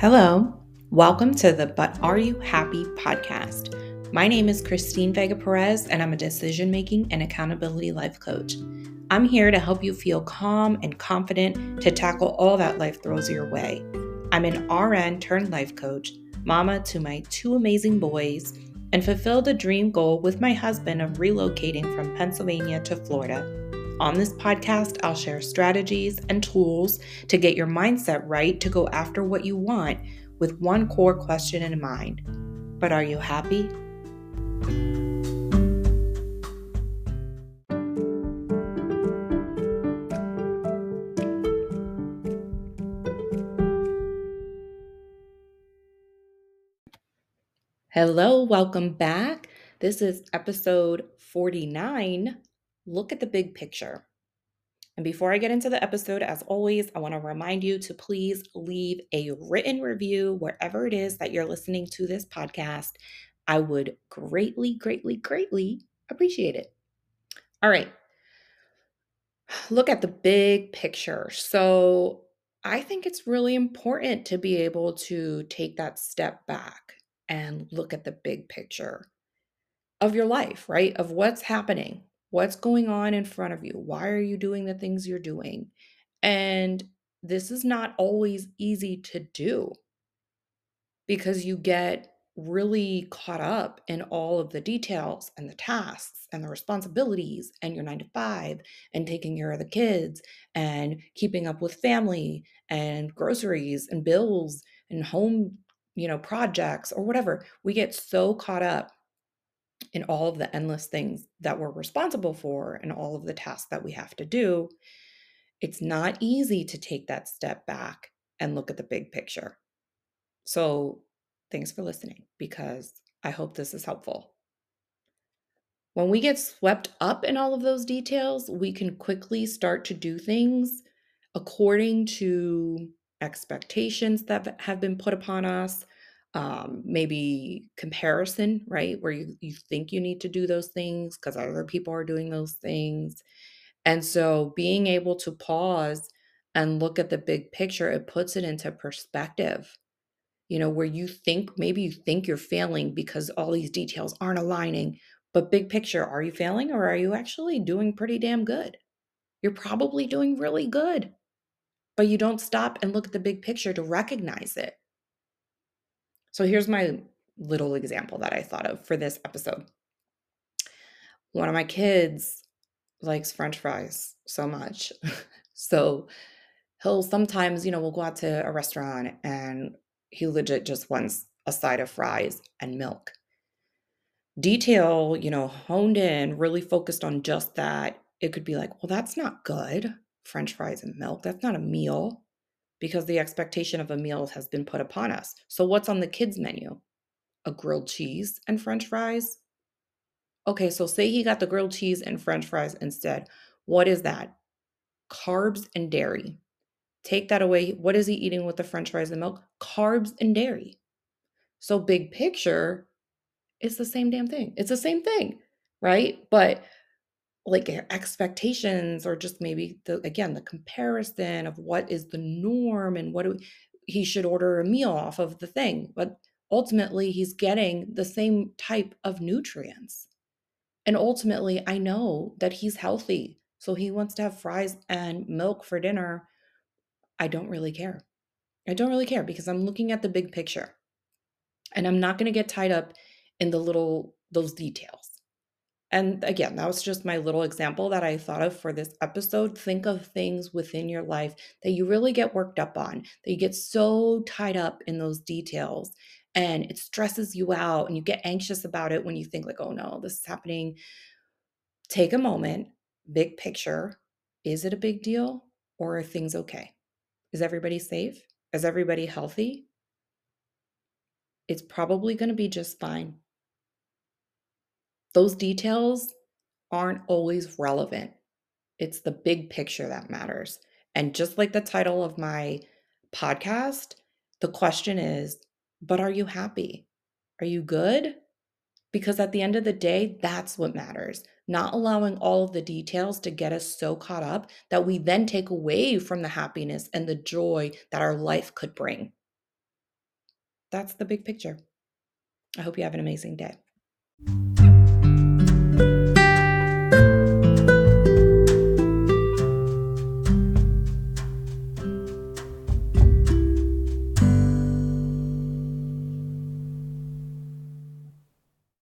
Hello, welcome to the But Are You Happy podcast. My name is Christine Vega Perez, and I'm a decision making and accountability life coach. I'm here to help you feel calm and confident to tackle all that life throws your way. I'm an RN turned life coach, mama to my two amazing boys, and fulfilled a dream goal with my husband of relocating from Pennsylvania to Florida. On this podcast, I'll share strategies and tools to get your mindset right to go after what you want with one core question in mind. But are you happy? Hello, welcome back. This is episode 49 look at the big picture. And before I get into the episode, as always, I want to remind you to please leave a written review wherever it is that you're listening to this podcast. I would greatly, greatly, greatly appreciate it. All right. Look at the big picture. So, I think it's really important to be able to take that step back and look at the big picture of your life, right? Of what's happening, What's going on in front of you? Why are you doing the things you're doing? And this is not always easy to do because you get really caught up in all of the details and the tasks and the responsibilities and your nine to five and taking care of the kids and keeping up with family and groceries and bills and home you know projects or whatever we get so caught up in all of the endless things that we're responsible for and all of the tasks that we have to do, it's not easy to take that step back and look at the big picture. So, thanks for listening because I hope this is helpful. When we get swept up in all of those details, we can quickly start to do things according to expectations that have been put upon us, um, maybe comparison, right? Where you, you think you need to do those things because other people are doing those things. And so being able to pause and look at the big picture, it puts it into perspective. You know, where you think maybe you think you're failing because all these details aren't aligning, but big picture, are you failing or are you actually doing pretty damn good? You're probably doing really good, but you don't stop and look at the big picture to recognize it. So here's my little example that I thought of for this episode. One of my kids likes french fries so much. so he'll sometimes, you know, we'll go out to a restaurant and he legit just wants a side of fries and milk. Detail, you know, honed in, really focused on just that. It could be like, well, that's not good. French fries and milk. That's not a meal because the expectation of a meal has been put upon us. So, what's on the kids' menu? A grilled cheese and french fries? Okay, so say he got the grilled cheese and french fries instead. What is that? Carbs and dairy. Take that away. What is he eating with the french fries and milk? Carbs and dairy. So, big picture, it's the same damn thing. It's the same thing, right? But like expectations or just maybe the again the comparison of what is the norm and what do he should order a meal off of the thing but ultimately he's getting the same type of nutrients. And ultimately i know that he's healthy so he wants to have fries and milk for dinner. I don't really care. I don't really care because i'm looking at the big picture. And i'm not going to get tied up in the little those details and again, that was just my little example that I thought of for this episode. Think of things within your life that you really get worked up on, that you get so tied up in those details and it stresses you out and you get anxious about it when you think, like, oh no, this is happening. Take a moment, big picture. Is it a big deal or are things okay? Is everybody safe? Is everybody healthy? It's probably going to be just fine those details aren't always relevant. It's the big picture that matters. And just like the title of my podcast, the question is, but are you happy? Are you good? Because at the end of the day, that's what matters. Not allowing all of the details to get us so caught up that we then take away from the happiness and the joy that our life could bring. that's the big picture. I hope you have an amazing day. Bye.